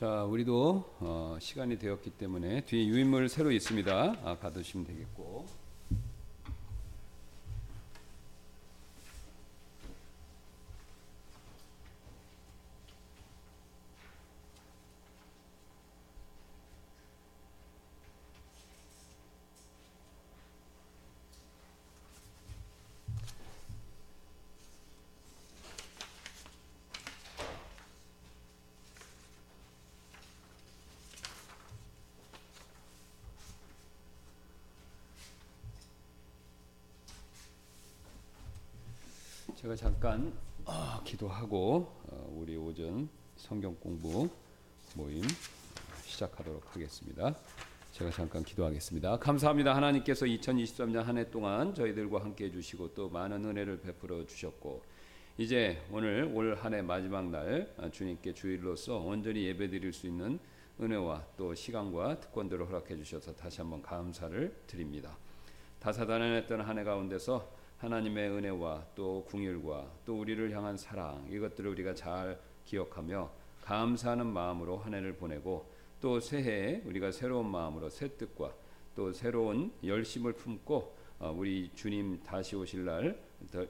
자, 우리도 어, 시간이 되었기 때문에 뒤에 유인물 새로 있습니다. 아, 받으시면 되겠고. 제가 잠깐 어, 기도하고 어, 우리 오전 성경 공부 모임 시작하도록 하겠습니다. 제가 잠깐 기도하겠습니다. 감사합니다. 하나님께서 2023년 한 해 동안 저희들과 함께 해주시고 또 많은 은혜를 베풀어 주셨고 이제 오늘 올 한 해 마지막 날 어, 주님께 주일로서 온전히 예배드릴 수 있는 은혜와 또 시간과 특권들을 허락해 주셔서 다시 한번 감사를 드립니다. 다사다난했던 한 해 가운데서 하나님의 은혜와 또 궁율과 또 우리를 향한 사랑 이것들을 우리가 잘 기억하며 감사하는 마음으로 한 해를 보내고 또 새해에 우리가 새로운 마음으로 새 뜻과 또 새로운 열심을 품고 어, 우리 주님 다시 오실 날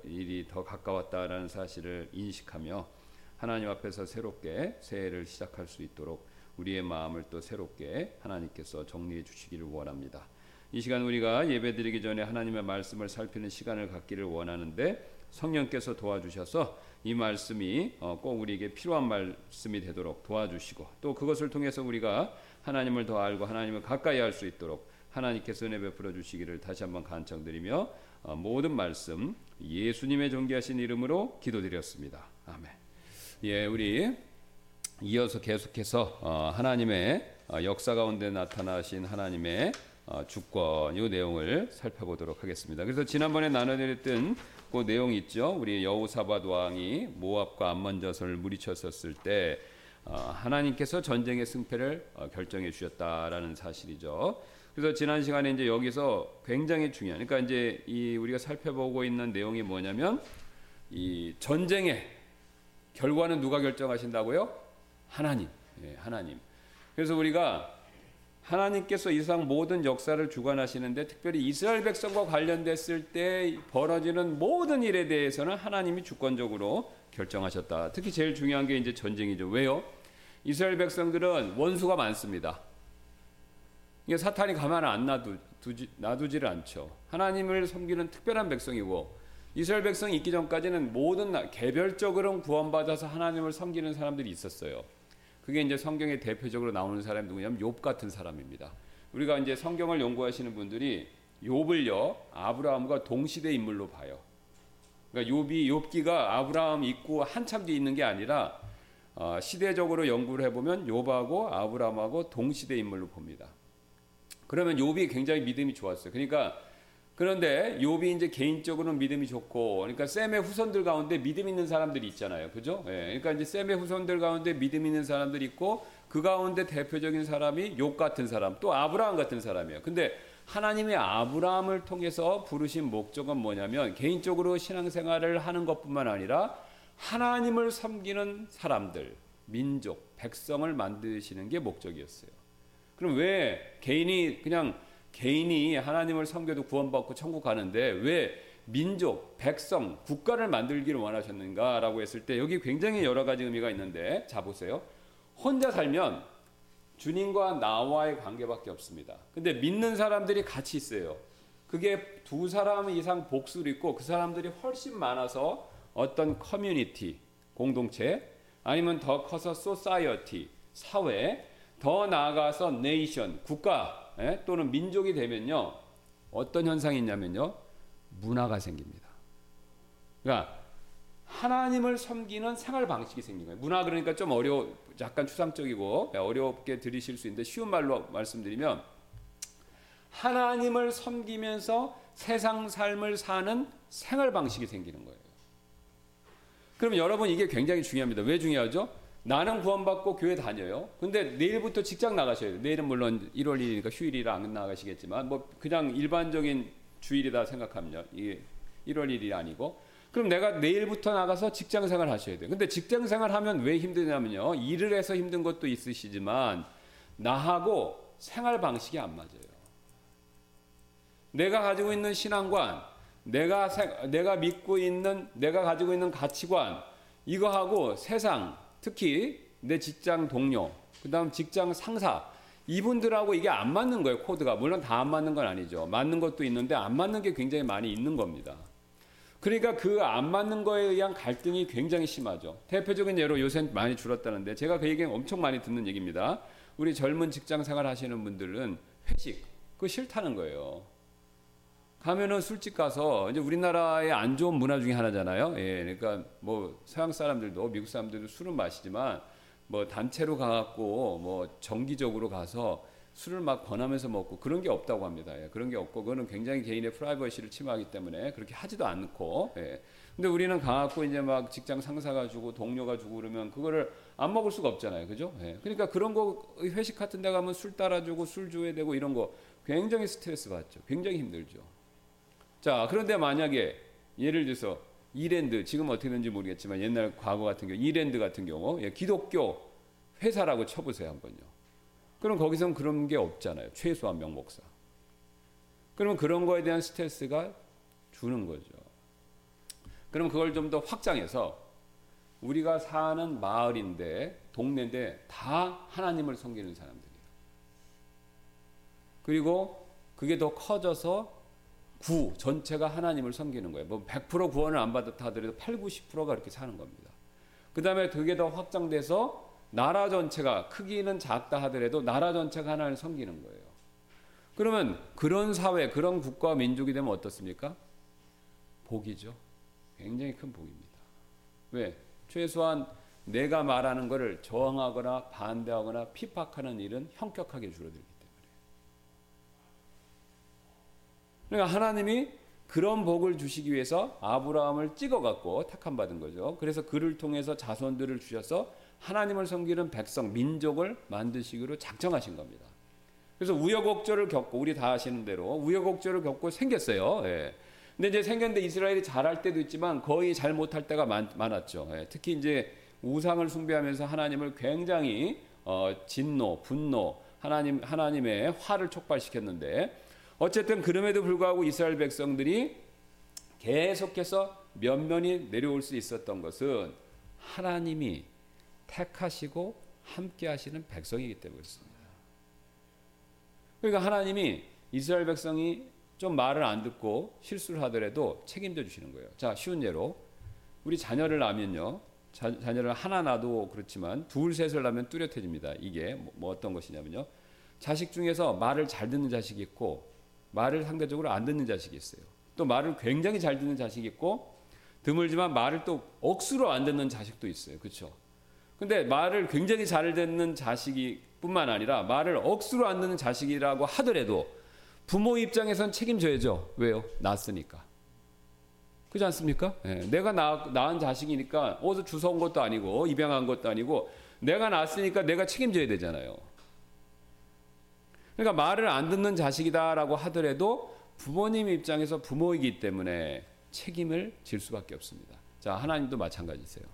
일이 더 가까웠다라는 사실을 인식하며 하나님 앞에서 새롭게 새해를 시작할 수 있도록 우리의 마음을 또 새롭게 하나님께서 정리해 주시기를 원합니다. 이 시간 우리가 예배드리기 전에 하나님의 말씀을 살피는 시간을 갖기를 원하는데 성령께서 도와주셔서 이 말씀이 어, 꼭 우리에게 필요한 말씀이 되도록 도와주시고 또 그것을 통해서 우리가 하나님을 더 알고 하나님을 가까이 할 수 있도록 하나님께서 은혜 베풀어 주시기를 다시 한번 간청드리며 어, 모든 말씀 예수님의 존귀하신 이름으로 기도드렸습니다. 아멘. 예, 우리 이어서 계속해서 어, 하나님의 역사 가운데 나타나신 하나님의 어, 주권 이 내용을 살펴보도록 하겠습니다. 그래서 지난번에 나눠드렸던 그 내용 있죠. 우리 여호사밧 왕이 모압과 암몬젓을 물리쳤었을 때 어, 하나님께서 전쟁의 승패를 어, 결정해 주셨다라는 사실이죠. 그래서 지난 시간에 이제 여기서 굉장히 중요한, 그러니까 이제 이 우리가 살펴보고 있는 내용이 뭐냐면 이 전쟁의 결과는 누가 결정하신다고요? 하나님, 예, 하나님. 그래서 우리가 하나님께서 이상 모든 역사를 주관하시는데 특별히 이스라엘 백성과 관련됐을 때 벌어지는 모든 일에 대해서는 하나님이 주권적으로 결정하셨다. 특히 제일 중요한 게 이제 전쟁이죠. 왜요? 이스라엘 백성들은 원수가 많습니다. 이게 사탄이 가만 안 놔두지, 놔두지를 않죠. 하나님을 섬기는 특별한 백성이고 이스라엘 백성이 있기 전까지는 모든 개별적으로 구원받아서 하나님을 섬기는 사람들이 있었어요. 그게 이제 성경에 대표적으로 나오는 사람이 누구냐면 욥 같은 사람입니다. 우리가 이제 성경을 연구하시는 분들이 욥을요 아브라함과 동시대 인물로 봐요. 그러니까 욥이 욥기가 아브라함 있고 한참 뒤에 있는 게 아니라 어, 시대적으로 연구를 해보면 욥하고 아브라함하고 동시대 인물로 봅니다. 그러면 욥이 굉장히 믿음이 좋았어요. 그러니까 그런데 욥이 이제 개인적으로는 믿음이 좋고 그러니까 셈의 후손들 가운데 믿음 있는 사람들이 있잖아요. 그죠? 예. 그러니까 이제 셈의 후손들 가운데 믿음 있는 사람들이 있고 그 가운데 대표적인 사람이 욥 같은 사람, 또 아브라함 같은 사람이에요. 근데 하나님의 아브라함을 통해서 부르신 목적은 뭐냐면 개인적으로 신앙생활을 하는 것뿐만 아니라 하나님을 섬기는 사람들, 민족, 백성을 만드시는 게 목적이었어요. 그럼 왜 개인이 그냥 개인이 하나님을 섬겨도 구원받고 천국 가는데 왜 민족, 백성, 국가를 만들기를 원하셨는가라고 했을 때 여기 굉장히 여러 가지 의미가 있는데 자 보세요. 혼자 살면 주님과 나와의 관계밖에 없습니다. 근데 믿는 사람들이 같이 있어요. 그게 두 사람 이상 복수를 있고 그 사람들이 훨씬 많아서 어떤 커뮤니티, 공동체 아니면 더 커서 society, 사회, 더 나아가서 nation, 국가 예? 또는 민족이 되면요. 어떤 현상이 있냐면요. 문화가 생깁니다. 그러니까 하나님을 섬기는 생활 방식이 생긴 거예요. 문화 그러니까 좀 어려 약간 추상적이고 어렵게 들으실 수 있는데 쉬운 말로 말씀드리면 하나님을 섬기면서 세상 삶을 사는 생활 방식이 생기는 거예요. 그럼 여러분 이게 굉장히 중요합니다. 왜 중요하죠? 나는 구원받고 교회 다녀요. 근데 내일부터 직장 나가셔야 돼요. 내일은 물론 1월 1일이니까 휴일이라 안 나가시겠지만 뭐 그냥 일반적인 주일이다 생각하면요. 이게 1월 1일이 아니고 그럼 내가 내일부터 나가서 직장 생활 하셔야 돼요. 근데 직장 생활 하면 왜 힘드냐면요. 일을 해서 힘든 것도 있으시지만 나하고 생활 방식이 안 맞아요. 내가 가지고 있는 신앙관, 내가 내가 믿고 있는 내가 가지고 있는 가치관 이거하고 세상 특히 내 직장 동료, 그다음 직장 상사 이분들하고 이게 안 맞는 거예요. 코드가 물론 다 안 맞는 건 아니죠. 맞는 것도 있는데 안 맞는 게 굉장히 많이 있는 겁니다. 그러니까 그 안 맞는 거에 의한 갈등이 굉장히 심하죠. 대표적인 예로 요새 많이 줄었다는데 제가 그 얘기 엄청 많이 듣는 얘기입니다. 우리 젊은 직장 생활 하시는 분들은 회식 그거 싫다는 거예요. 가면은 술집 가서 이제 우리나라의 안 좋은 문화 중에 하나잖아요. 예, 그러니까 뭐 서양 사람들도 미국 사람들도 술은 마시지만 뭐 단체로 가갖고 뭐 정기적으로 가서 술을 막 권하면서 먹고 그런 게 없다고 합니다. 예, 그런 게 없고 그거는 굉장히 개인의 프라이버시를 침해하기 때문에 그렇게 하지도 않고. 예. 근데 우리는 가갖고 이제 막 직장 상사가 주고 동료가 주고 그러면 그거를 안 먹을 수가 없잖아요. 그죠? 예. 그러니까 그런 거 회식 같은 데 가면 술 따라주고 술 줘야 되고 이런 거 굉장히 스트레스 받죠. 굉장히 힘들죠. 자, 그런데 만약에 예를 들어서 이랜드 지금 어떻게 되는지 모르겠지만 옛날 과거 같은 경우 이랜드 같은 경우 예, 기독교 회사라고 쳐보세요 한번요. 그럼 거기선 그런 게 없잖아요. 최소한 명목사. 그러면 그런 거에 대한 스트레스가 주는 거죠. 그럼 그걸 좀 더 확장해서 우리가 사는 마을인데 동네인데 다 하나님을 섬기는 사람들이에요. 그리고 그게 더 커져서 구 전체가 하나님을 섬기는 거예요. 뭐 100% 구원을 안 받았다 하더라도 8, 90%가 그렇게 사는 겁니다. 그 다음에 그게 더 확장돼서 나라 전체가 크기는 작다 하더라도 나라 전체가 하나님을 섬기는 거예요. 그러면 그런 사회, 그런 국가 민족이 되면 어떻습니까? 복이죠. 굉장히 큰 복입니다. 왜? 최소한 내가 말하는 것을 저항하거나 반대하거나 핍박하는 일은 현격하게 줄어들기 때문에. 그러니까 하나님이 그런 복을 주시기 위해서 아브라함을 찍어갖고 택함 받은 거죠. 그래서 그를 통해서 자손들을 주셔서 하나님을 섬기는 백성, 민족을 만드시기로 작정하신 겁니다. 그래서 우여곡절을 겪고 우리 다 아시는 대로 우여곡절을 겪고 생겼어요. 예. 근데 이제 생겼는데 이스라엘이 잘할 때도 있지만 거의 잘 못할 때가 많, 았죠 예. 특히 이제 우상을 숭배하면서 하나님을 굉장히 어, 진노, 분노, 하나님 하나님의 화를 촉발시켰는데 어쨌든 그럼에도 불구하고 이스라엘 백성들이 계속해서 면면이 내려올 수 있었던 것은 하나님이 택하시고 함께 하시는 백성이기 때문이었습니다. 그러니까 하나님이 이스라엘 백성이 좀 말을 안 듣고 실수를 하더라도 책임져 주시는 거예요. 자, 쉬운 예로 우리 자녀를 낳으면요. 자, 자녀를 하나 낳아도 그렇지만 둘, 셋을 낳으면 뚜렷해집니다. 이게 뭐, 뭐 어떤 것이냐면요. 자식 중에서 말을 잘 듣는 자식이 있고 말을 상대적으로 안 듣는 자식이 있어요. 또 말을 굉장히 잘 듣는 자식이 있고 드물지만 말을 또 억수로 안 듣는 자식도 있어요. 그렇죠? 근데 말을 굉장히 잘 듣는 자식이 뿐만 아니라 말을 억수로 안 듣는 자식이라고 하더라도 부모 입장에선 책임져야죠. 왜요? 낳았으니까. 그렇지 않습니까? 네. 내가 낳, 낳은 자식이니까 어디서 주워온 것도 아니고 입양한 것도 아니고 내가 낳았으니까 내가 책임져야 되잖아요. 그러니까 말을 안 듣는 자식이다라고 하더라도 부모님 입장에서 부모이기 때문에 책임을 질 수밖에 없습니다. 자, 하나님도 마찬가지세요.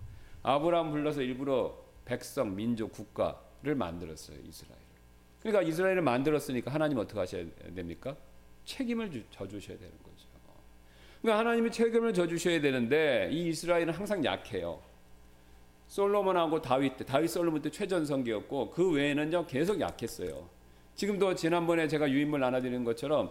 아브라함 불러서 일부러 백성, 민족, 국가를 만들었어요. 이스라엘. 그러니까 이스라엘을 만들었으니까 하나님 어떻게 하셔야 됩니까? 책임을 주, 져주셔야 되는 거죠. 그러니까 하나님이 책임을 져주셔야 되는데 이 이스라엘은 항상 약해요. 솔로몬하고 다윗 때, 다윗 솔로몬 때 최전성기였고 그 외에는요 계속 약했어요. 지금도 지난번에 제가 유인물 나눠드리는 것처럼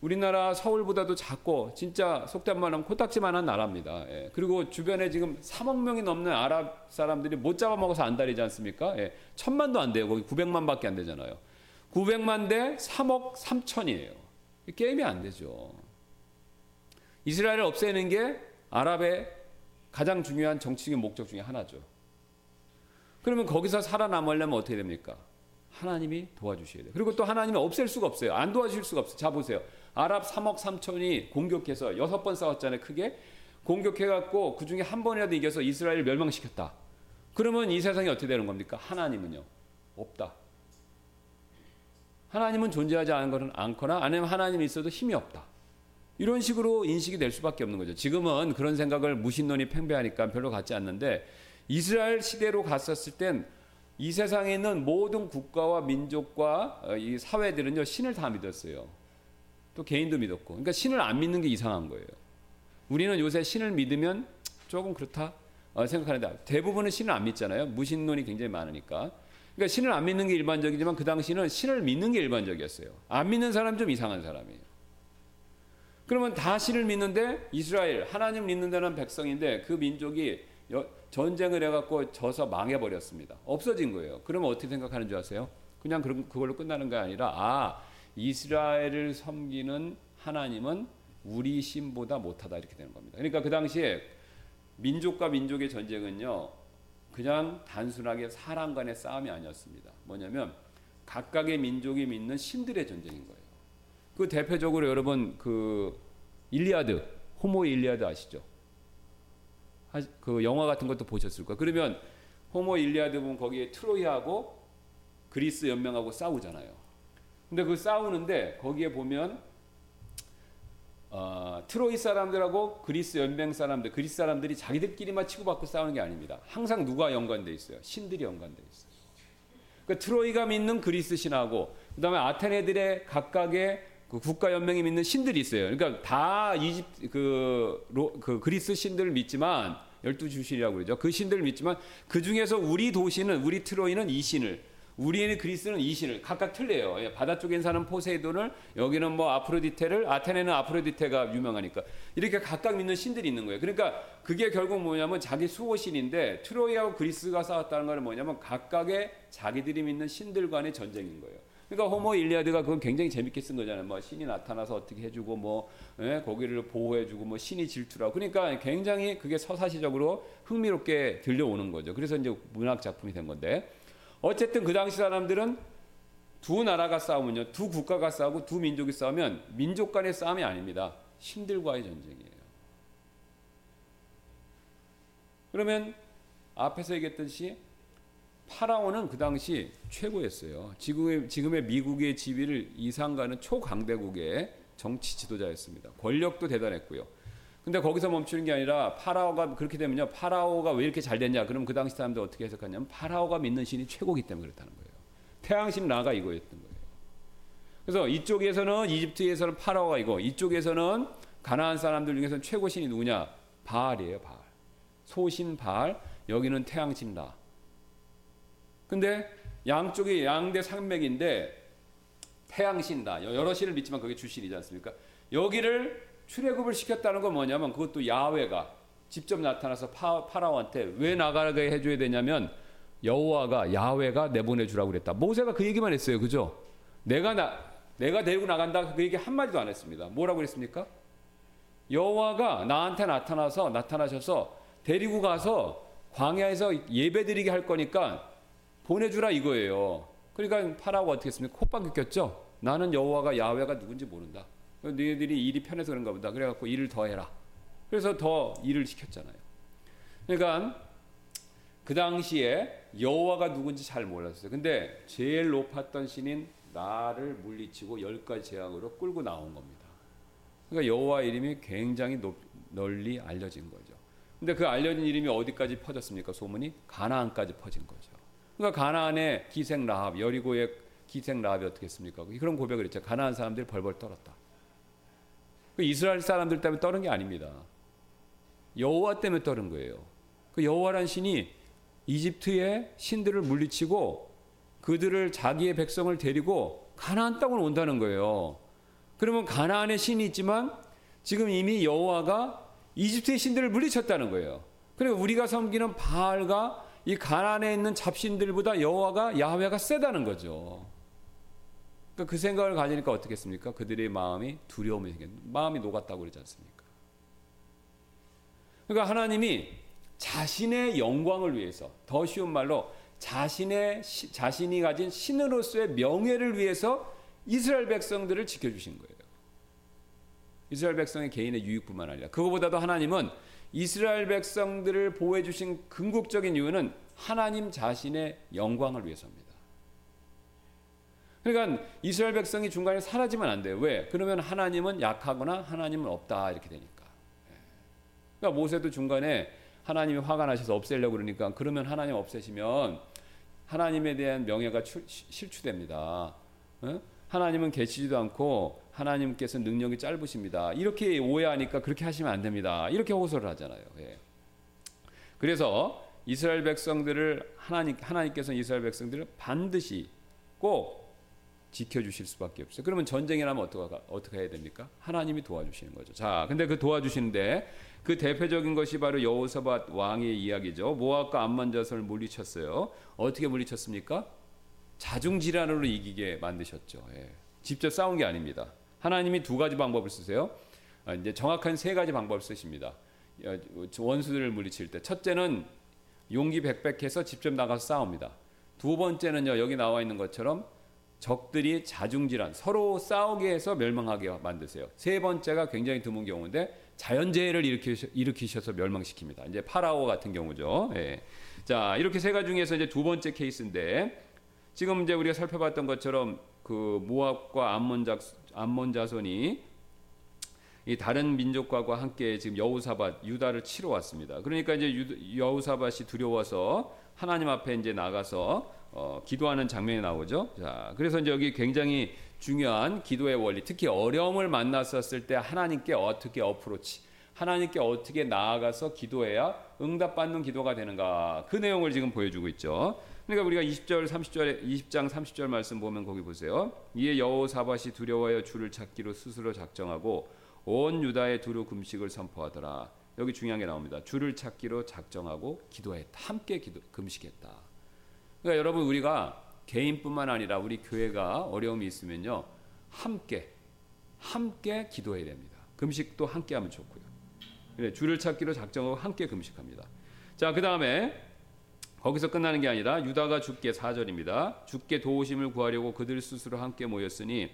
우리나라 서울보다도 작고 진짜 속담 말하면 코딱지만한 나라입니다. 예. 그리고 주변에 지금 3억 명이 넘는 아랍 사람들이 못 잡아먹어서 안달이지 않습니까? 예. 천만도 안 돼요. 거기 900만밖에 안 되잖아요. 900만 대 3억 3천이에요. 게임이 안 되죠. 이스라엘을 없애는 게 아랍의 가장 중요한 정치적인 목적 중에 하나죠. 그러면 거기서 살아남으려면 어떻게 됩니까? 하나님이 도와주셔야 돼요. 그리고 또 하나님이 없앨 수가 없어요. 안 도와주실 수가 없어요. 자 보세요. 아랍 3억 3천이 공격해서 여섯 번 싸웠잖아요. 크게 공격해갖고 그 중에 한 번이라도 이겨서 이스라엘을 멸망시켰다. 그러면 이 세상이 어떻게 되는 겁니까? 하나님은요 없다. 하나님은 존재하지 않거나 아니면 하나님이 있어도 힘이 없다. 이런 식으로 인식이 될 수밖에 없는 거죠. 지금은 그런 생각을 무신론이 팽배하니까 별로 같지 않는데 이스라엘 시대로 갔었을 땐 이 세상에 있는 모든 국가와 민족과 어, 이 사회들은요 신을 다 믿었어요. 또 개인도 믿었고, 그러니까 신을 안 믿는 게 이상한 거예요. 우리는 요새 신을 믿으면 조금 그렇다 어, 생각하는데 대부분은 신을 안 믿잖아요. 무신론이 굉장히 많으니까. 그러니까 신을 안 믿는 게 일반적이지만 그 당시는 신을 믿는 게 일반적이었어요. 안 믿는 사람 좀 이상한 사람이에요. 그러면 다 신을 믿는데 이스라엘 하나님 믿는다는 백성인데 그 민족이 전쟁을 해갖고 져서 망해버렸습니다. 없어진 거예요. 그러면 어떻게 생각하는 줄 아세요? 그냥 그걸로 끝나는 게 아니라 아 이스라엘을 섬기는 하나님은 우리 신보다 못하다 이렇게 되는 겁니다. 그러니까 그 당시에 민족과 민족의 전쟁은요 그냥 단순하게 사람 간의 싸움이 아니었습니다. 뭐냐면 각각의 민족이 믿는 신들의 전쟁인 거예요. 그 대표적으로 여러분 그 일리아드, 호모 일리아드 아시죠? 그 영화 같은 것도 보셨을 거예요. 그러면 호모 일리아드 보면 거기에 트로이하고 그리스 연맹하고 싸우잖아요. 근데 그 싸우는데 거기에 보면 어, 트로이 사람들하고 그리스 연맹 사람들, 그리스 사람들이 자기들끼리만 치고받고 싸우는 게 아닙니다. 항상 누가 연관돼 있어요? 신들이 연관돼 있어요. 그러니까 트로이가 믿는 그리스 신하고 그다음에 아테네들의 각각의 그 국가 연맹이 믿는 신들이 있어요. 그러니까 다 이집 그, 로, 그 그리스 신들을 믿지만 열두 주신이라고 그러죠. 그 신들을 믿지만 그 중에서 우리 도시는 우리 트로이는 이 신을 우리의 그리스는 이 신을 각각 틀려요. 예, 바다 쪽에 사는 포세이돈을 여기는 뭐 아프로디테를 아테네는 아프로디테가 유명하니까 이렇게 각각 믿는 신들이 있는 거예요. 그러니까 그게 결국 뭐냐면 자기 수호신인데 트로이하고 그리스가 싸웠다는 건 뭐냐면 각각의 자기들이 믿는 신들 간의 전쟁인 거예요. 그러니까 호모 일리아드가 그건 굉장히 재밌게 쓴 거잖아요. 뭐 신이 나타나서 어떻게 해주고 뭐 예, 거기를 보호해주고 뭐 신이 질투라고 그러니까 굉장히 그게 서사시적으로 흥미롭게 들려오는 거죠. 그래서 이제 문학 작품이 된 건데 어쨌든 그 당시 사람들은 두 나라가 싸우면요, 두 국가가 싸우고 두 민족이 싸우면 민족 간의 싸움이 아닙니다. 신들과의 전쟁이에요. 그러면 앞에서 얘기했듯이 파라오는 그 당시 최고였어요. 지금의, 지금의 미국의 지위를 이상가는 초강대국의 정치 지도자였습니다. 권력도 대단했고요. 근데 거기서 멈추는 게 아니라 파라오가 그렇게 되면요. 파라오가 왜 이렇게 잘 됐냐? 그럼 그 당시 사람들 어떻게 해석하냐면 파라오가 믿는 신이 최고기 때문에 그렇다는 거예요. 태양신 나가 이거였던 거예요. 그래서 이쪽에서는 이집트에서는 파라오가 이거, 이쪽에서는 가나안 사람들 중에서는 최고 신이 누구냐? 바알이에요, 바알. 소신 바알, 여기는 태양신 나. 근데 양쪽이 양대 산맥인데 태양신다. 여러 신을 믿지만 그게 주신이지 않습니까? 여기를 출애굽을 시켰다는 건 뭐냐면 그것도 야훼가 직접 나타나서 파, 파라오한테 왜 나가게 해줘야 되냐면 여호와가 야훼가 내보내 주라고 그랬다. 모세가 그 얘기만 했어요, 그죠? 내가 나 내가 데리고 나간다 그 얘기 한 마디도 안 했습니다. 뭐라고 그랬습니까? 여호와가 나한테 나타나서 나타나셔서 데리고 가서 광야에서 예배드리게 할 거니까 보내주라 이거예요. 그러니까 파라오가 어떻게 했습니까? 콧방귀 꼈죠. 나는 여호와가 야훼가 누군지 모른다. 너희들이 일이 편해서 그런가 보다. 그래갖고 일을 더 해라. 그래서 더 일을 시켰잖아요. 그러니까 그 당시에 여호와가 누군지 잘 몰랐어요. 근데 제일 높았던 신인 나를 물리치고 열 가지 재앙으로 끌고 나온 겁니다. 그러니까 여호와 이름이 굉장히 높, 널리 알려진 거죠. 근데 그 알려진 이름이 어디까지 퍼졌습니까? 소문이 가나안까지 퍼진 거죠. 그러니까 가나안의 기생 라합, 여리고의 기생 라합이 어떻게 했습니까? 그런 고백을 했죠. 가나안 사람들이 벌벌 떨었다. 그 이스라엘 사람들 때문에 떠는 게 아닙니다. 여호와 때문에 떠는 거예요. 그 여호와란 신이 이집트의 신들을 물리치고 그들을 자기의 백성을 데리고 가나안 땅으로 온다는 거예요. 그러면 가나안의 신이 있지만 지금 이미 여호와가 이집트의 신들을 물리쳤다는 거예요. 그리고 우리가 섬기는 바알과 이 가나안에 있는 잡신들보다 여호와가 야훼가 세다는 거죠. 그러니까 그 생각을 가지니까 어떻겠습니까? 그들의 마음이 두려움이 생겼 마음이 녹았다고 그러지 않습니까? 그러니까 하나님이 자신의 영광을 위해서 더 쉬운 말로 자신의 시, 자신이 가진 신으로서의 명예를 위해서 이스라엘 백성들을 지켜주신 거예요. 이스라엘 백성의 개인의 유익뿐만 아니라 그거보다도 하나님은 이스라엘 백성들을 보호해 주신 궁극적인 이유는 하나님 자신의 영광을 위해서입니다. 그러니까 이스라엘 백성이 중간에 사라지면 안 돼요. 왜? 그러면 하나님은 약하거나 하나님은 없다 이렇게 되니까. 예. 그러니까 모세도 중간에 하나님이 화가 나셔서 없애려고 그러니까 그러면 하나님 없애시면 하나님에 대한 명예가 실추됩니다. 어? 하나님은 계시지도 않고 하나님께서 능력이 짧으십니다. 이렇게 오해하니까 그렇게 하시면 안 됩니다. 이렇게 호소를 하잖아요. 예. 그래서 이스라엘 백성들을 하나님 하나님께서 이스라엘 백성들을 반드시 꼭 지켜주실 수밖에 없어요. 그러면 전쟁이 나면 어떻게 어떻게 해야 됩니까? 하나님이 도와주시는 거죠. 자, 근데 그 도와주시는데 그 대표적인 것이 바로 여호사밧 왕의 이야기죠. 모압과 암만 자손을 물리쳤어요. 어떻게 물리쳤습니까? 자중 질환으로 이기게 만드셨죠. 예. 직접 싸운 게 아닙니다. 하나님이 두 가지 방법을 쓰세요. 아, 이제 정확한 세 가지 방법을 쓰십니다. 원수들을 물리칠 때 첫째는 용기 백백해서 직접 나가서 싸웁니다. 두 번째는요 여기 나와 있는 것처럼 적들이 자중질환 서로 싸우게 해서 멸망하게 만드세요. 세 번째가 굉장히 드문 경우인데 자연재해를 일으키셔, 서 멸망시킵니다. 이제 파라오 같은 경우죠. 예. 자 이렇게 세 가지 중에서 이제 두 번째 케이스인데 지금 이제 우리가 살펴봤던 것처럼 그 모압과 암몬 자 암몬 자손이 이 다른 민족과 함께 지금 여우사밧 유다를 치러 왔습니다. 그러니까 이제 여우사밧이 두려워서 하나님 앞에 이제 나가서 어, 기도하는 장면이 나오죠. 자, 그래서 이제 여기 굉장히 중요한 기도의 원리, 특히 어려움을 만났었을 때 하나님께 어떻게 어프로치, 하나님께 어떻게 나아가서 기도해야 응답받는 기도가 되는가 그 내용을 지금 보여주고 있죠. 그러니까 우리가 20절 30절 20장 30절 말씀 보면 거기 보세요. 이에 여호사밧이 두려워하여 주를 찾기로 스스로 작정하고 온 유다의 두루 금식을 선포하더라. 여기 중요한 게 나옵니다. 주를 찾기로 작정하고 기도했다. 함께 기도 금식했다. 그러니까 여러분 우리가 개인뿐만 아니라 우리 교회가 어려움이 있으면요. 함께 함께 기도해야 됩니다. 금식도 함께 하면 좋고요. 그래, 주를 찾기로 작정하고 함께 금식합니다. 자, 그다음에 거기서 끝나는 게 아니라 유다가 죽게 4절입니다. 죽게 도우심을 구하려고 그들 스스로 함께 모였으니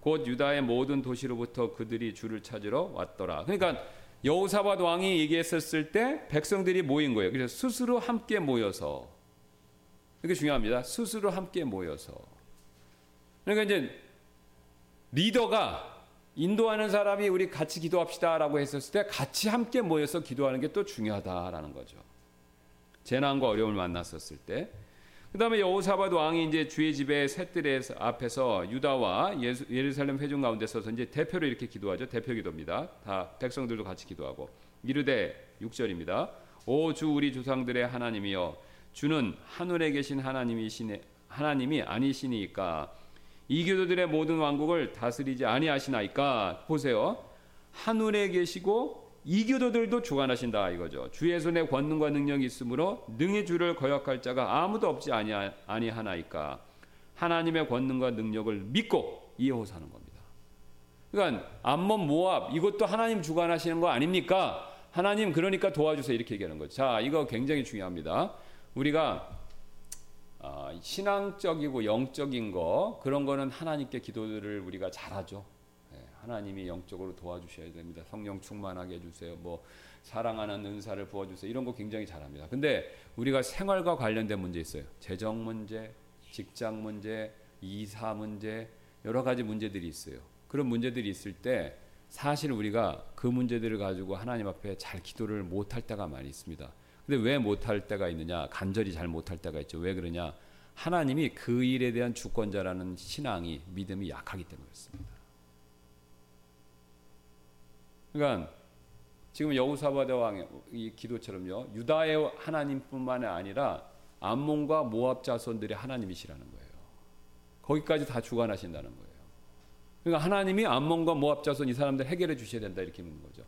곧 유다의 모든 도시로부터 그들이 주를 찾으러 왔더라. 그러니까 여호사밧 왕이 얘기했었을 때 백성들이 모인 거예요. 그래서 스스로 함께 모여서 이게 중요합니다. 스스로 함께 모여서 그러니까 이제 리더가 인도하는 사람이 우리 같이 기도합시다라고 했었을 때 같이 함께 모여서 기도하는 게 또 중요하다라는 거죠. 재난과 어려움을 만났었을 때 그 다음에 여호사밧 왕이 이제 주의 집의 셋들의 앞에서 유다와 예루살렘 회중 가운데 서서 이제 대표로 이렇게 기도하죠. 대표 기도입니다. 다 백성들도 같이 기도하고 이르되 6절입니다. 오 주 우리 조상들의 하나님이여 주는 하늘에 계신 하나님이시네 하나님이 아니시니까 이 교도들의 모든 왕국을 다스리지 아니하시나이까 보세요. 하늘에 계시고 이교도들도 주관하신다 이거죠. 주의 손에 권능과 능력이 있으므로 능히 주를 거역할 자가 아무도 없지 아니하, 아니하나이까 하나님의 권능과 능력을 믿고 이어사는 겁니다. 그러니까 암몬 모압 이것도 하나님 주관하시는 거 아닙니까? 하나님 그러니까 도와주세요 이렇게 얘기하는 거죠. 자 이거 굉장히 중요합니다. 우리가 어, 신앙적이고 영적인 거 그런 거는 하나님께 기도를 우리가 잘하죠. 하나님이 영적으로 도와주셔야 됩니다. 성령 충만하게 해주세요. 뭐 사랑하는 은사를 부어주세요. 이런 거 굉장히 잘합니다. 근데 우리가 생활과 관련된 문제 있어요. 재정 문제, 직장 문제, 이사 문제, 여러 가지 문제들이 있어요. 그런 문제들이 있을 때 사실 우리가 그 문제들을 가지고 하나님 앞에 잘 기도를 못할 때가 많이 있습니다. 근데 왜 못할 때가 있느냐? 간절히 잘 못할 때가 있죠. 왜 그러냐? 하나님이 그 일에 대한 주권자라는 신앙이 믿음이 약하기 때문에 그렇습니다. 그러니까 지금 여우사바대 왕의 이 기도처럼요. 유다의 하나님뿐만 아니라 암몬과 모압 자손들의 하나님이시라는 거예요. 거기까지 다 주관하신다는 거예요. 그러니까 하나님이 암몬과 모압 자손 이 사람들 해결해 주셔야 된다 이렇게 묻는 거죠.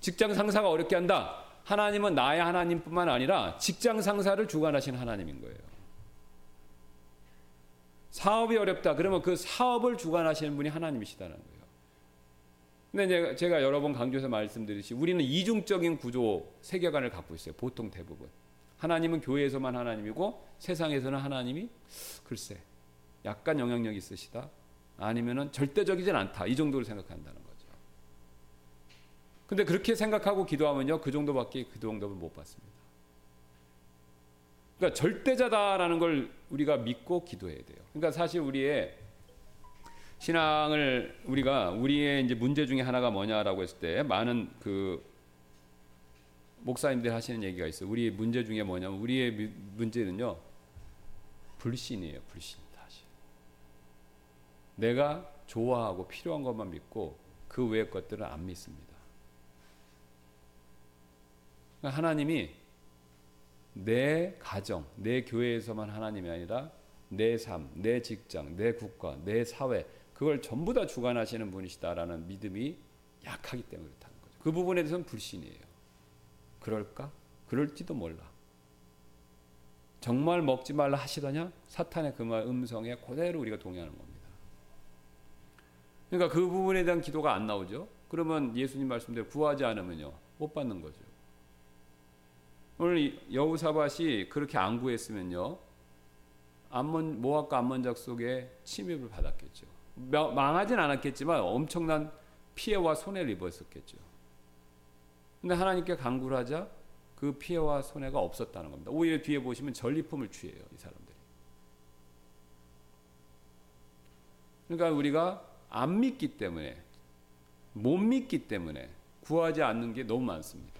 직장 상사가 어렵게 한다. 하나님은 나의 하나님뿐만 아니라 직장 상사를 주관하신 하나님인 거예요. 사업이 어렵다. 그러면 그 사업을 주관하시는 분이 하나님이시다는 거예요. 근데 제가 여러 번 강조해서 말씀드리듯이 우리는 이중적인 구조 세계관을 갖고 있어요. 보통 대부분. 하나님은 교회에서만 하나님이고 세상에서는 하나님이 글쎄 약간 영향력 있으시다. 아니면은 절대적이진 않다. 이 정도를 생각한다는 거죠. 근데 그렇게 생각하고 기도하면요. 그 정도밖에 그 정도는 못 받습니다. 그러니까 절대자다라는 걸 우리가 믿고 기도해야 돼요. 그러니까 사실 우리의 신앙을 우리가 우리의 이제 문제 중에 하나가 뭐냐라고 했을 때 많은 그 목사님들 하시는 얘기가 있어요. 우리 문제 중에 뭐냐면 우리의 문제는요. 불신이에요. 불신 사실. 내가 좋아하고 필요한 것만 믿고 그 외의 것들은 안 믿습니다. 그러니까 하나님이 내 가정, 내 교회에서만 하나님이 아니라 내 삶, 내 직장, 내 국가, 내 사회 그걸 전부 다 주관하시는 분이시다라는 믿음이 약하기 때문에 그렇다는 거죠. 그 부분에 대해서는 불신이에요. 그럴까? 그럴지도 몰라. 정말 먹지 말라 하시더냐? 사탄의 그 말 음성에 그대로 우리가 동의하는 겁니다. 그러니까 그 부분에 대한 기도가 안 나오죠. 그러면 예수님 말씀대로 구하지 않으면요 못 받는 거죠. 오늘 여우사밧이 그렇게 안 구했으면요 암몬 모압과 암몬작 속에 침입을 받았겠죠. 망하진 않았겠지만 엄청난 피해와 손해를 입었었겠죠. 근데 하나님께 간구를 하자 그 피해와 손해가 없었다는 겁니다. 오히려 뒤에 보시면 전리품을 취해요, 이 사람들이. 그러니까 우리가 안 믿기 때문에 못 믿기 때문에 구하지 않는 게 너무 많습니다.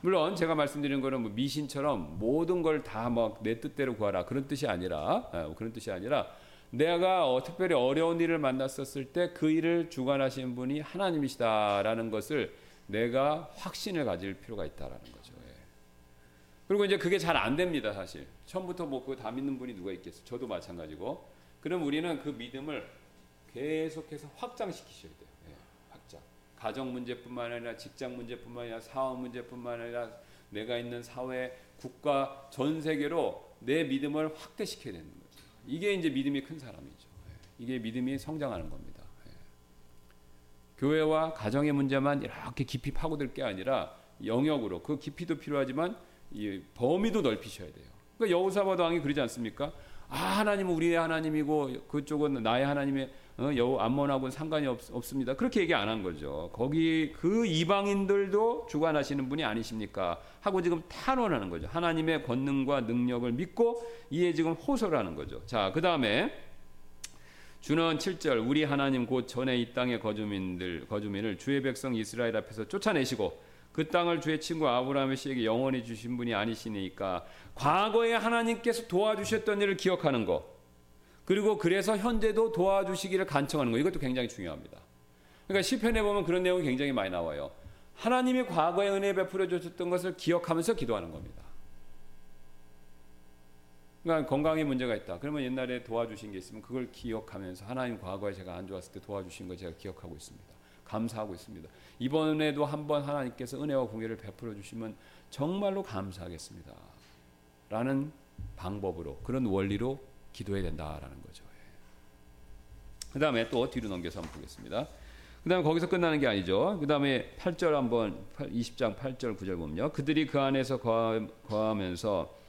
물론 제가 말씀드린 거는 뭐 미신처럼 모든 걸 다 막 내 뜻대로 구하라 그런 뜻이 아니라 아, 그런 뜻이 아니라 내가 어, 특별히 어려운 일을 만났었을 때 그 일을 주관하시는 분이 하나님이시다라는 것을 내가 확신을 가질 필요가 있다라는 거죠. 예. 그리고 이제 그게 잘 안 됩니다, 사실. 처음부터 뭐 그거 다 믿는 분이 누가 있겠어? 저도 마찬가지고. 그럼 우리는 그 믿음을 계속해서 확장시키셔야 돼요. 예, 확장. 가정 문제뿐만 아니라 직장 문제뿐만 아니라 사업 문제뿐만 아니라 내가 있는 사회, 국가, 전 세계로 내 믿음을 확대시켜야 되는 거죠. 이게 이제 믿음이 큰 사람이죠. 예. 이게 믿음이 성장하는 겁니다. 예. 교회와 가정의 문제만 이렇게 깊이 파고들 게 아니라 영역으로 그 깊이도 필요하지만 이 범위도 넓히셔야 돼요. 그러니까 여호사밧 왕이 그러지 않습니까? 아 하나님은 우리의 하나님이고 그쪽은 나의 하나님의 어, 여호 암몬하고는 상관이 없, 없습니다. 그렇게 얘기 안 한 거죠. 거기 그 이방인들도 주관하시는 분이 아니십니까? 하고 지금 탄원하는 거죠. 하나님의 권능과 능력을 믿고 이에 지금 호소를 하는 거죠. 자, 그 다음에 주는 7절 우리 하나님 곧 전에 이 땅의 거주민들 거주민을 주의 백성 이스라엘 앞에서 쫓아내시고 그 땅을 주의 친구 아브라함의 씨에게 영원히 주신 분이 아니시니까 과거에 하나님께서 도와주셨던 일을 기억하는 것 그리고 그래서 현재도 도와주시기를 간청하는 것 이것도 굉장히 중요합니다. 그러니까 시편에 보면 그런 내용이 굉장히 많이 나와요. 하나님이 과거에 은혜 베풀어 주셨던 것을 기억하면서 기도하는 겁니다. 그러니까 건강에 문제가 있다. 그러면 옛날에 도와주신 게 있으면 그걸 기억하면서 하나님 과거에 제가 안 좋았을 때 도와주신 거 제가 기억하고 있습니다. 감사하고 있습니다. 이번에도 한번 하나님께서 은혜와 공예를 베풀어 주시면 정말로 감사하겠습니다. 라는 방법으로 그런 원리로 기도해야 된다라는 거죠. 그 다음에 또 뒤로 넘겨서 한번 보겠습니다. 그 다음에 거기서 끝나는 게 아니죠. 그 다음에 8절 한번 20장 8절 9절 보면요. 그들이 그 안에서 거하면서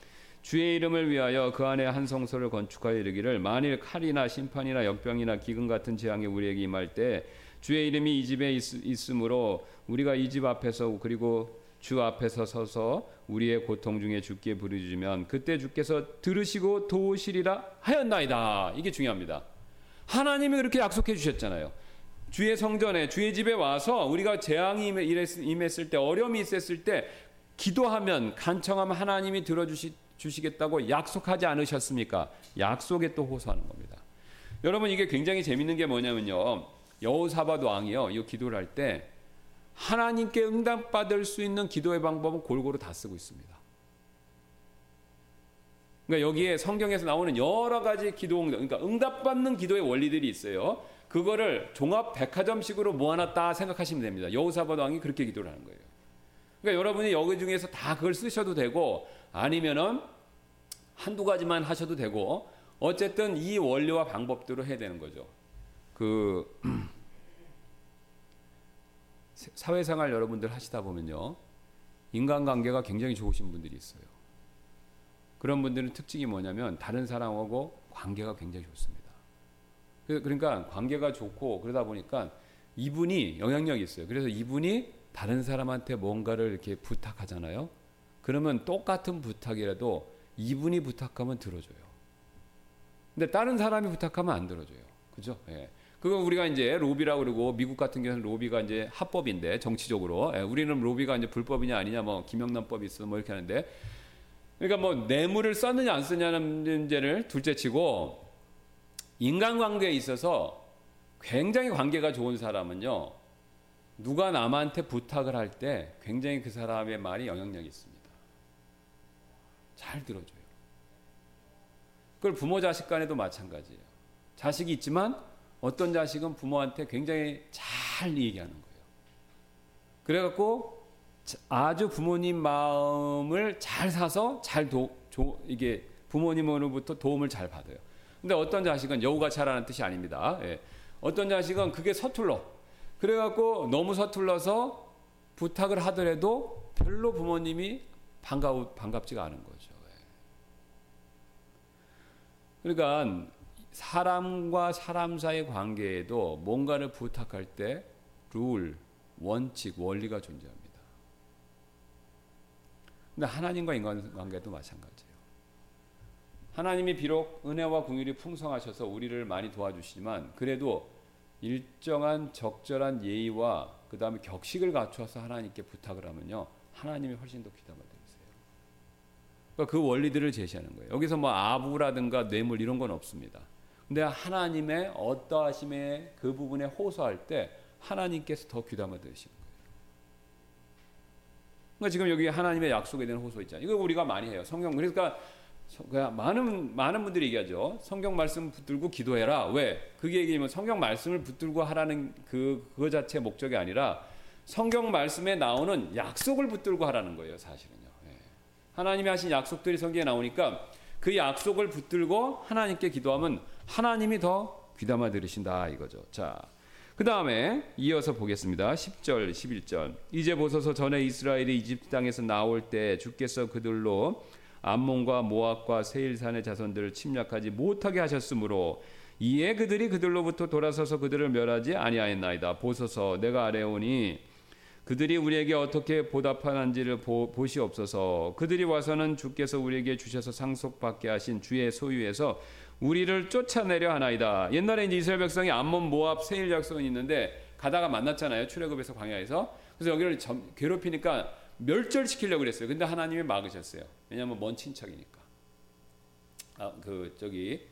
주의 이름을 위하여 그 안에 한 성소를 건축하여 이르기를 만일 칼이나 심판이나 역병이나 기근 같은 재앙이 우리에게 임할 때 주의 이름이 이 집에 있, 으므로 우리가 이 집 앞에서 그리고 주 앞에서 서서 우리의 고통 중에 주께 부르짖으면 그때 주께서 들으시고 도우시리라 하였나이다. 이게 중요합니다. 하나님이 그렇게 약속해 주셨잖아요. 주의 성전에 주의 집에 와서 우리가 재앙이 임했을 때 어려움이 있었을 때 기도하면 간청하면 하나님이 들어주시 주시겠다고 약속하지 않으셨습니까? 약속에 또 호소하는 겁니다. 여러분 이게 굉장히 재밌는 게 뭐냐면요. 여호사밧 왕이요. 이 기도를 할 때 하나님께 응답받을 수 있는 기도의 방법은 골고루 다 쓰고 있습니다. 그러니까 여기에 성경에서 나오는 여러 가지 기도 응답, 그러니까 응답받는 기도의 원리들이 있어요. 그거를 종합 백화점식으로 모아놨다 생각하시면 됩니다. 여호사밧 왕이 그렇게 기도를 하는 거예요. 그러니까 여러분이 여기 중에서 다 그걸 쓰셔도 되고 아니면은 한두 가지만 하셔도 되고 어쨌든 이 원리와 방법대로 해야 되는 거죠. 그 사회생활 여러분들 하시다 보면요. 인간관계가 굉장히 좋으신 분들이 있어요. 그런 분들은 특징이 뭐냐면 다른 사람하고 관계가 굉장히 좋습니다. 그, 그러니까 관계가 좋고 그러다 보니까 이분이 영향력이 있어요. 그래서 이분이 다른 사람한테 뭔가를 이렇게 부탁하잖아요. 그러면 똑같은 부탁이라도 이분이 부탁하면 들어줘요. 근데 다른 사람이 부탁하면 안 들어줘요. 그죠? 예. 그거 우리가 이제 로비라고 그러고 미국 같은 경우는 로비가 이제 합법인데 정치적으로 예. 우리는 로비가 이제 불법이냐 아니냐 뭐 김영란법이 있어 뭐 이렇게 하는데 그러니까 뭐 뇌물을 썼느냐 안 썼냐는 문제를 둘째치고 인간관계에 있어서 굉장히 관계가 좋은 사람은요 누가 남한테 부탁을 할 때 굉장히 그 사람의 말이 영향력이 있습니다. 잘 들어줘요. 그걸 부모 자식 간에도 마찬가지예요. 자식이 있지만 어떤 자식은 부모한테 굉장히 잘 얘기하는 거예요. 그래갖고 아주 부모님 마음을 잘 사서 잘 도, 조, 이게 부모님으로부터 도움을 잘 받아요. 근데 어떤 자식은 여우가 잘하는 뜻이 아닙니다. 예. 어떤 자식은 그게 서툴러. 그래갖고 너무 서툴러서 부탁을 하더라도 별로 부모님이 반가우, 반갑지가 않은 거죠. 예. 그러니까 사람과 사람 사이의 관계에도 뭔가를 부탁할 때 룰, 원칙, 원리가 존재합니다. 근데 하나님과 인간 관계도 마찬가지예요. 하나님이 비록 은혜와 궁율이 풍성하셔서 우리를 많이 도와주시지만 그래도 일정한 적절한 예의와 그 다음에 격식을 갖춰서 하나님께 부탁을 하면요 하나님이 훨씬 더 귀담아 들으세요. 그러니까 그 원리들을 제시하는 거예요. 여기서 뭐 아부라든가 뇌물 이런 건 없습니다. 근데 하나님의 어떠하심의 그 부분에 호소할 때 하나님께서 더 귀담아 들으시는 거예요. 그러니까 지금 여기 하나님의 약속에 대한 호소 있잖아요. 이거 우리가 많이 해요. 성경 그러니까 많은 많은 분들이 얘기하죠. 성경 말씀 붙들고 기도해라. 왜? 그게 얘기하면 성경 말씀을 붙들고 하라는 그 그거 자체 목적이 아니라 성경 말씀에 나오는 약속을 붙들고 하라는 거예요. 사실은요. 예. 하나님이 하신 약속들이 성경에 나오니까 그 약속을 붙들고 하나님께 기도하면 하나님이 더 귀담아 들으신다 이거죠. 자. 그 다음에 이어서 보겠습니다. 10절, 11절. 이제 보소서 전에 이스라엘이 이집트 땅에서 나올 때 주께서 그들로 암몬과 모압과 세일산의 자손들을 침략하지 못하게 하셨으므로 이에 그들이 그들로부터 돌아서서 그들을 멸하지 아니하였나이다. 보소서 내가 아뢰오니 그들이 우리에게 어떻게 보답하는지를 보, 보시옵소서. 그들이 와서는 주께서 우리에게 주셔서 상속받게 하신 주의 소유에서 우리를 쫓아내려 하나이다. 옛날에 이제 이스라엘 백성이 암몬 모압 세일 약속은 있는데 가다가 만났잖아요. 출애굽에서 광야에서. 그래서 여기를 점, 괴롭히니까 멸절시키려고 그랬어요. 근데 하나님이 막으셨어요. 왜냐하면 먼 친척이니까. 아, 그 저기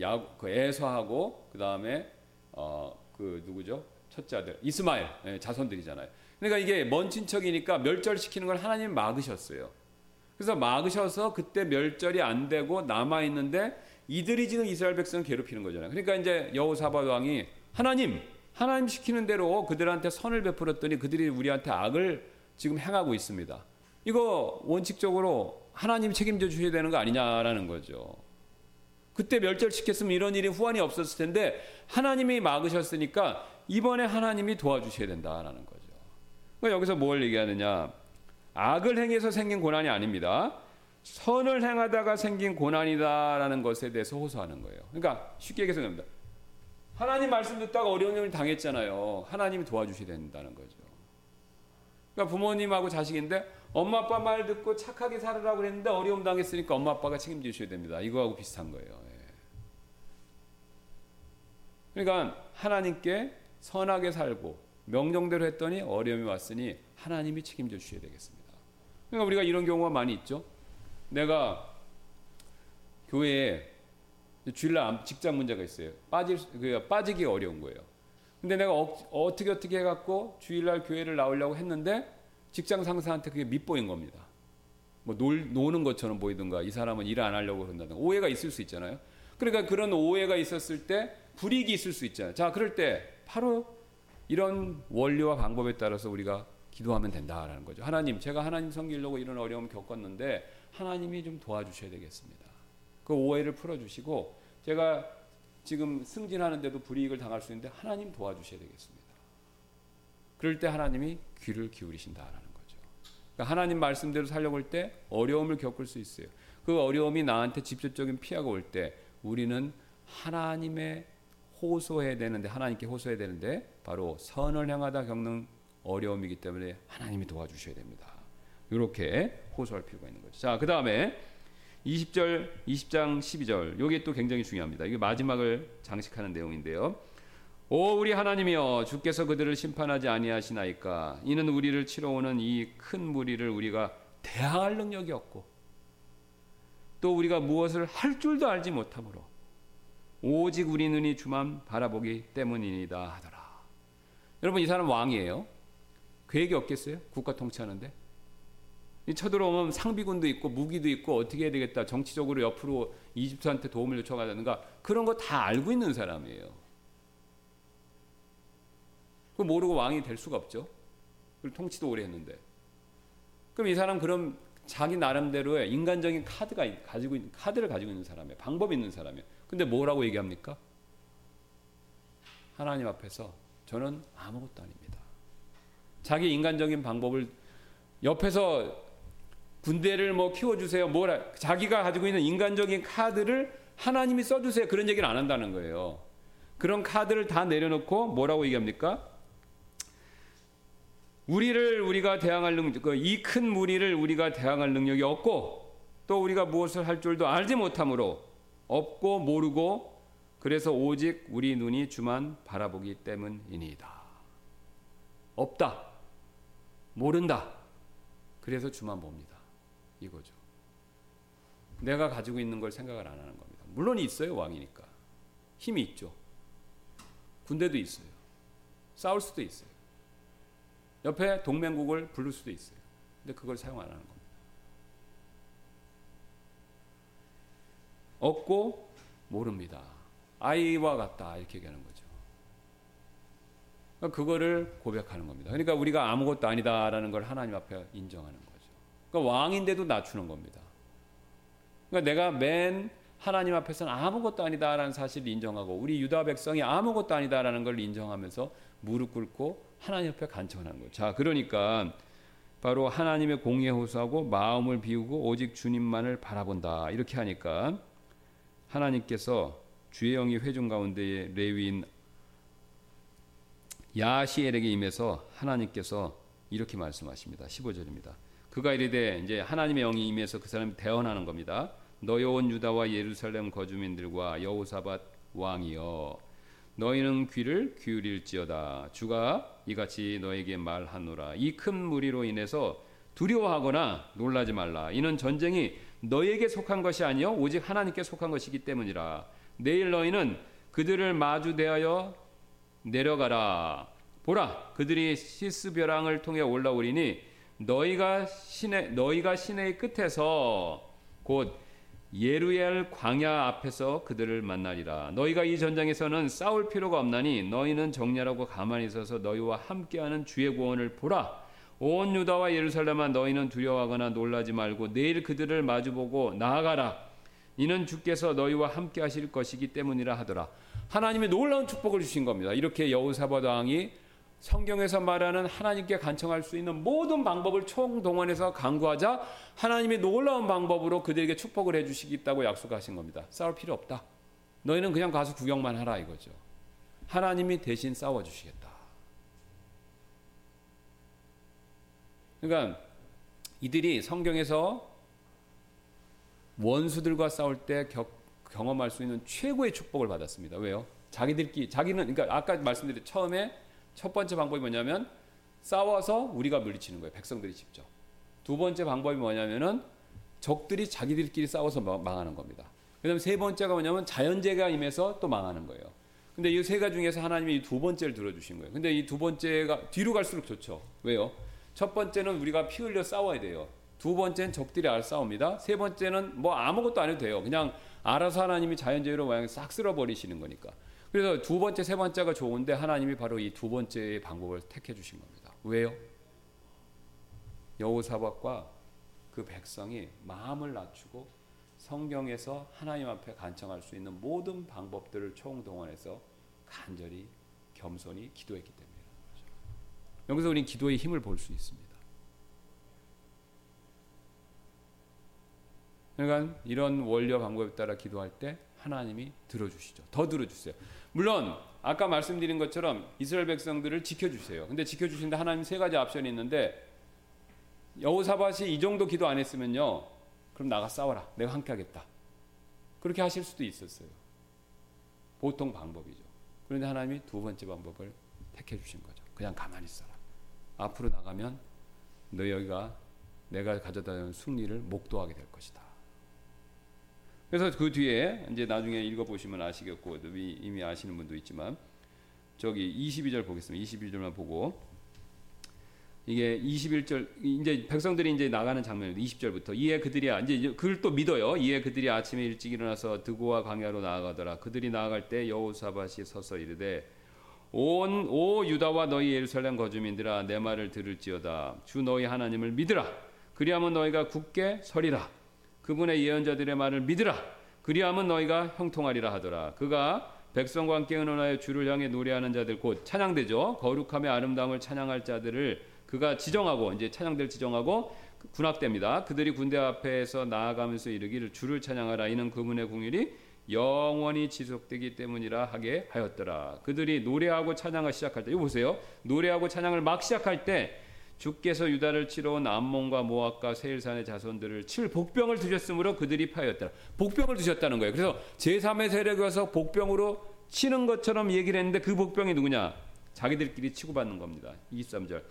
야, 그 에서하고 그 다음에 어, 그 누구죠? 첫째 아들 이스마엘 네, 자손들이잖아요. 그러니까 이게 먼 친척이니까 멸절시키는 걸 하나님 막으셨어요. 그래서 막으셔서 그때 멸절이 안 되고 남아 있는데 이들이 지금 이스라엘 백성을 괴롭히는 거잖아요. 그러니까 이제 여호사밧 왕이 하나님 하나님 시키는 대로 그들한테 선을 베풀었더니 그들이 우리한테 악을 지금 행하고 있습니다. 이거 원칙적으로 하나님이 책임져 주셔야 되는 거 아니냐라는 거죠. 그때 멸절시켰으면 이런 일이 후환이 없었을 텐데 하나님이 막으셨으니까 이번에 하나님이 도와주셔야 된다라는. 그러니까 여기서 뭘 얘기하느냐? 악을 행해서 생긴 고난이 아닙니다. 선을 행하다가 생긴 고난이다라는 것에 대해서 호소하는 거예요. 그러니까 쉽게 얘기해서 됩니다. 하나님 말씀 듣다가 어려운 일을 당했잖아요. 하나님이 도와주셔야 된다는 거죠. 그러니까 부모님하고 자식인데 엄마 아빠 말 듣고 착하게 살으라고 그랬는데 어려움 당했으니까 엄마 아빠가 책임지셔야 됩니다. 이거하고 비슷한 거예요. 예. 그러니까 하나님께 선하게 살고 명령대로 했더니 어려움이 왔으니 하나님이 책임져 주셔야 되겠습니다. 그러니까 우리가 이런 경우가 많이 있죠. 내가 교회에 주일날 직장 문제가 있어요. 빠질 그 빠지기 어려운 거예요. 근데 내가 어, 떻게 어떻게 해갖고 주일날 교회를 나오려고 했는데 직장 상사한테 그게 밑보인 겁니다. 뭐 놀, 노는 것처럼 보이든가 이 사람은 일 안 하려고 그런다든가 오해가 있을 수 있잖아요. 그러니까 그런 오해가 있었을 때 불이익이 있을 수 있잖아요. 자, 그럴 때 바로 이런 원리와 방법에 따라서 우리가 기도하면 된다라는 거죠. 하나님, 제가 하나님 섬기려고 이런 어려움 겪었는데 하나님이 좀 도와주셔야 되겠습니다. 그 오해를 풀어주시고 제가 지금 승진하는데도 불이익을 당할 수 있는데 하나님 도와주셔야 되겠습니다. 그럴 때 하나님이 귀를 기울이신다라는 거죠. 그러니까 하나님 말씀대로 살려고 할 때 어려움을 겪을 수 있어요. 그 어려움이 나한테 직접적인 피해가 올 때 우리는 하나님의 호소해야 되는데 하나님께 호소해야 되는데 바로 선을 향하다 겪는 어려움이기 때문에 하나님이 도와주셔야 됩니다. 이렇게 호소할 필요가 있는 거죠. 자, 그 다음에 20절, 20장 12절. 요게 또 굉장히 중요합니다. 이게 마지막을 장식하는 내용인데요. 오 우리 하나님이여 주께서 그들을 심판하지 아니하시나이까 이는 우리를 치러 오는 이 큰 무리를 우리가 대항할 능력이 없고 또 우리가 무엇을 할 줄도 알지 못하므로 오직 우리 눈이 주만 바라보기 때문이니다 하더라. 여러분 이 사람 왕이에요. 계획이 없겠어요? 국가 통치하는데 쳐들어오면 상비군도 있고 무기도 있고 어떻게 해야 되겠다. 정치적으로 옆으로 이집트한테 도움을 요청하다든가 그런 거 다 알고 있는 사람이에요. 그 모르고 왕이 될 수가 없죠. 그리고 통치도 오래 했는데. 그럼 이 사람 그럼 자기 나름대로의 인간적인 카드가 가지고 있는 카드를 가지고 있는 사람이에요. 방법이 있는 사람이에요. 근데 뭐라고 얘기합니까? 하나님 앞에서 저는 아무것도 아닙니다. 자기 인간적인 방법을 옆에서 군대를 뭐 키워주세요. 뭐라 자기가 가지고 있는 인간적인 카드를 하나님이 써주세요. 그런 얘기를 안 한다는 거예요. 그런 카드를 다 내려놓고 뭐라고 얘기합니까? 우리를 우리가 대항할 능력, 그 이큰 무리를 우리가 대항할 능력이 없고 또 우리가 무엇을 할 줄도 알지 못하므로 없고 모르고 그래서 오직 우리 눈이 주만 바라보기 때문이니이다. 없다. 모른다. 그래서 주만 봅니다. 이거죠. 내가 가지고 있는 걸 생각을 안 하는 겁니다. 물론 있어요, 왕이니까. 힘이 있죠. 군대도 있어요. 싸울 수도 있어요. 옆에 동맹국을 부를 수도 있어요. 근데 그걸 사용 안 하는 겁니다. 없고 모릅니다. 아이와 같다 이렇게 얘기하는 거죠. 그러니까 그거를 고백하는 겁니다. 그러니까 우리가 아무것도 아니다라는 걸 하나님 앞에 인정하는 거죠. 그러니까 왕인데도 낮추는 겁니다. 그러니까 내가 맨 하나님 앞에서는 아무것도 아니다라는 사실을 인정하고 우리 유다 백성이 아무것도 아니다라는 걸 인정하면서 무릎 꿇고 하나님 옆에 간청하는 거예요. 자, 그러니까 바로 하나님의 공의에 호소하고 마음을 비우고 오직 주님만을 바라본다. 이렇게 하니까 하나님께서 주의 영이 회중 가운데에 레위인 야시엘에게 임해서 하나님께서 이렇게 말씀하십니다. 15절입니다. 그가 이르되 이제 하나님의 영이 임해서 그 사람이 대언하는 겁니다. 너희 온 유다와 예루살렘 거주민들과 여호사밧 왕이여 너희는 귀를 기울일지어다 주가 이같이 너에게 말하노라 이 큰 무리로 인해서 두려워하거나 놀라지 말라 이는 전쟁이 너에게 속한 것이 아니요 오직 하나님께 속한 것이기 때문이라 내일 너희는 그들을 마주 대하여 내려가라 보라 그들이 시스 벼랑을 통해 올라오리니 너희가 시내 너희가 시내의 끝에서 곧 예루엘 광야 앞에서 그들을 만나리라. 너희가 이 전장에서는 싸울 필요가 없나니 너희는 정렬하고 가만히 있어서 너희와 함께하는 주의 구원을 보라. 온 유다와 예루살렘아 너희는 두려워하거나 놀라지 말고 내일 그들을 마주보고 나아가라. 이는 주께서 너희와 함께 하실 것이기 때문이라 하더라. 하나님이 놀라운 축복을 주신 겁니다. 이렇게 여호사밧 왕이 성경에서 말하는 하나님께 간청할 수 있는 모든 방법을 총동원해서 강구하자 하나님이 놀라운 방법으로 그들에게 축복을 해주시겠다고 약속하신 겁니다. 싸울 필요 없다. 너희는 그냥 가서 구경만 하라 이거죠. 하나님이 대신 싸워주시겠다. 그러니까 이들이 성경에서 원수들과 싸울 때 겨, 경험할 수 있는 최고의 축복을 받았습니다. 왜요? 자기들끼리 자기는 그러니까 아까 말씀드린 처음에 첫 번째 방법이 뭐냐면 싸워서 우리가 물리치는 거예요. 백성들이 직접. 두 번째 방법이 뭐냐면은 적들이 자기들끼리 싸워서 망하는 겁니다. 그다음에 세 번째가 뭐냐면 자연재해가 임해서 또 망하는 거예요. 근데 이 세 가지 중에서 하나님이 이 두 번째를 들어주신 거예요. 근데 이 두 번째가 뒤로 갈수록 좋죠. 왜요? 첫 번째는 우리가 피 흘려 싸워야 돼요. 두 번째는 적들이 알 싸웁니다. 세 번째는 뭐 아무것도 안 해도 돼요. 그냥 알아서 하나님이 자연재해로 모양 싹 쓸어버리시는 거니까. 그래서 두 번째, 세 번째가 좋은데 하나님이 바로 이 두 번째의 방법을 택해 주신 겁니다. 왜요? 여호사박과 그 백성이 마음을 낮추고 성경에서 하나님 앞에 간청할 수 있는 모든 방법들을 총동원해서 간절히 겸손히 기도했기 거죠. 여기서 우리는 기도의 힘을 볼 수 있습니다. 그러니까 이런 원료 방법에 따라 기도할 때 하나님이 들어주시죠. 더 들어주세요. 물론 아까 말씀드린 것처럼 이스라엘 백성들을 지켜주세요. 근데 지켜주신데 하나님 세 가지 옵션이 있는데 여호사밭이 이 정도 기도 안 했으면요 그럼 나가 싸워라. 내가 함께 하겠다. 그렇게 하실 수도 있었어요. 보통 방법이죠. 그런데 하나님이 두 번째 방법을 택해 주신 거죠. 그냥 가만히 있어라. 앞으로 나가면 너희가 내가 가져다 준 승리를 목도하게 될 것이다. 그래서 그 뒤에 이제 나중에 읽어 보시면 아시겠고 이미 아시는 분도 있지만 저기 22절 보겠습니다. 22절만 보고 이게 21절 이제 백성들이 이제 나가는 장면입니다. 20절부터 이에 그들이 이제 그걸 또 믿어요. 이에 그들이 아침에 일찍 일어나서 드고와 광야로 나아가더라. 그들이 나아갈 때 여호사밧이 서서 이르되 온 오 유다와 너희 예루살렘 거주민들아 내 말을 들을지어다. 주 너희 하나님을 믿으라. 그리하면 너희가 굳게 서리라. 그분의 예언자들의 말을 믿으라. 그리하면 너희가 형통하리라 하더라. 그가 백성과 함께 의논하여 주를 향해 노래하는 자들 곧 찬양되죠. 거룩함의 아름다움을 찬양할 자들을 그가 지정하고 이제 찬양들 지정하고 군악됩니다. 그들이 군대 앞에서 나아가면서 이르기를 주를 찬양하라. 이는 그분의 궁일이 영원히 지속되기 때문이라 하게 하였더라. 그들이 노래하고 찬양을 시작할 때, 이거 보세요. 노래하고 찬양을 막 시작할 때 주께서 유다를 치러 온 암몬과 모압과 세일산의 자손들을 칠 복병을 두셨으므로 그들이 파였더라. 복병을 두셨다는 거예요. 그래서 제3의 세력이 와서 복병으로 치는 것처럼 얘기를 했는데 그 복병이 누구냐? 자기들끼리 치고받는 겁니다. 23절.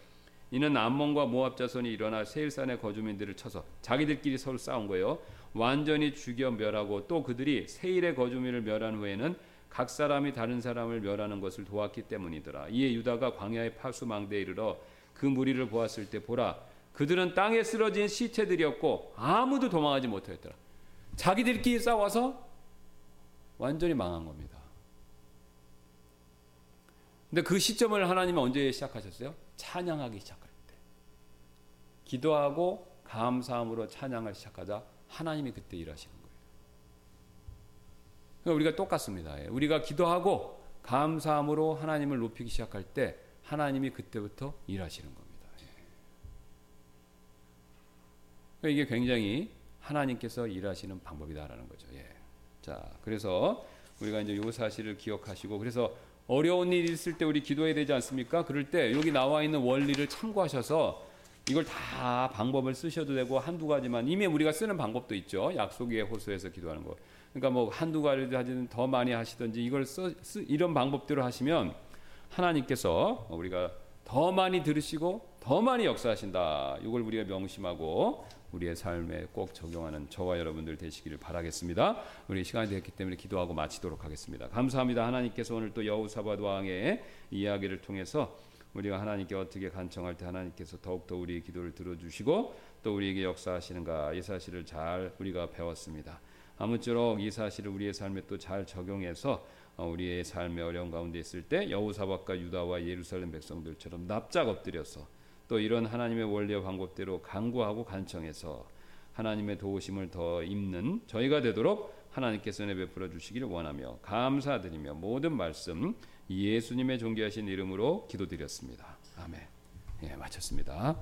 이는 암몬과 모압 자손이 일어나 세일산의 거주민들을 쳐서 자기들끼리 서로 싸운 거예요. 완전히 죽여 멸하고 또 그들이 세일의 거주민을 멸한 후에는 각 사람이 다른 사람을 멸하는 것을 도왔기 때문이더라. 이에 유다가 광야의 파수망대에 이르러 그 무리를 보았을 때 보라 그들은 땅에 쓰러진 시체들이었고 아무도 도망하지 못하였더라. 자기들끼리 싸워서 완전히 망한 겁니다. 근데 그 시점을 하나님은 언제 시작하셨어요? 찬양하기 시작할 때. 기도하고 감사함으로 찬양을 시작하자 하나님이 그때 일하시는 거예요. 그러니까 우리가 똑같습니다. 예. 우리가 기도하고 감사함으로 하나님을 높이기 시작할 때 하나님이 그때부터 일하시는 겁니다. 예. 그러니까 이게 굉장히 하나님께서 일하시는 방법이다라는 거죠. 예. 자, 그래서 우리가 이제 요 사실을 기억하시고 그래서 어려운 일이 있을 때 우리 기도해야 되지 않습니까? 그럴 때 여기 나와 있는 원리를 참고하셔서 이걸 다 방법을 쓰셔도 되고 한두 가지만 이미 우리가 쓰는 방법도 있죠. 약속 위에 호소해서 기도하는 거. 그러니까 뭐 한두 가지 하지는 더 많이 하시든지 이걸 써, 쓰, 이런 방법대로 하시면 하나님께서 우리가 더 많이 들으시고 더 많이 역사하신다. 이걸 우리가 명심하고 우리의 삶에 꼭 적용하는 저와 여러분들 되시기를 바라겠습니다. 우리 시간이 됐기 때문에 기도하고 마치도록 하겠습니다. 감사합니다. 하나님께서 오늘 또 여호사밧 왕의 이야기를 통해서 우리가 하나님께 어떻게 간청할 때 하나님께서 더욱더 우리의 기도를 들어주시고 또 우리에게 역사하시는가 이 사실을 잘 우리가 배웠습니다. 아무쪼록 이 사실을 우리의 삶에 또 잘 적용해서 어, 우리의 삶의 어려운 가운데 있을 때 여호사박과 유다와 예루살렘 백성들처럼 납작 엎드려서 또 이런 하나님의 원리와 방법대로 간구하고 간청해서 하나님의 도우심을 더 입는 저희가 되도록 하나님께서 내 베풀어 주시기를 원하며 감사드리며 모든 말씀 예수님의 존귀하신 이름으로 기도드렸습니다. 아멘. 예, 마쳤습니다.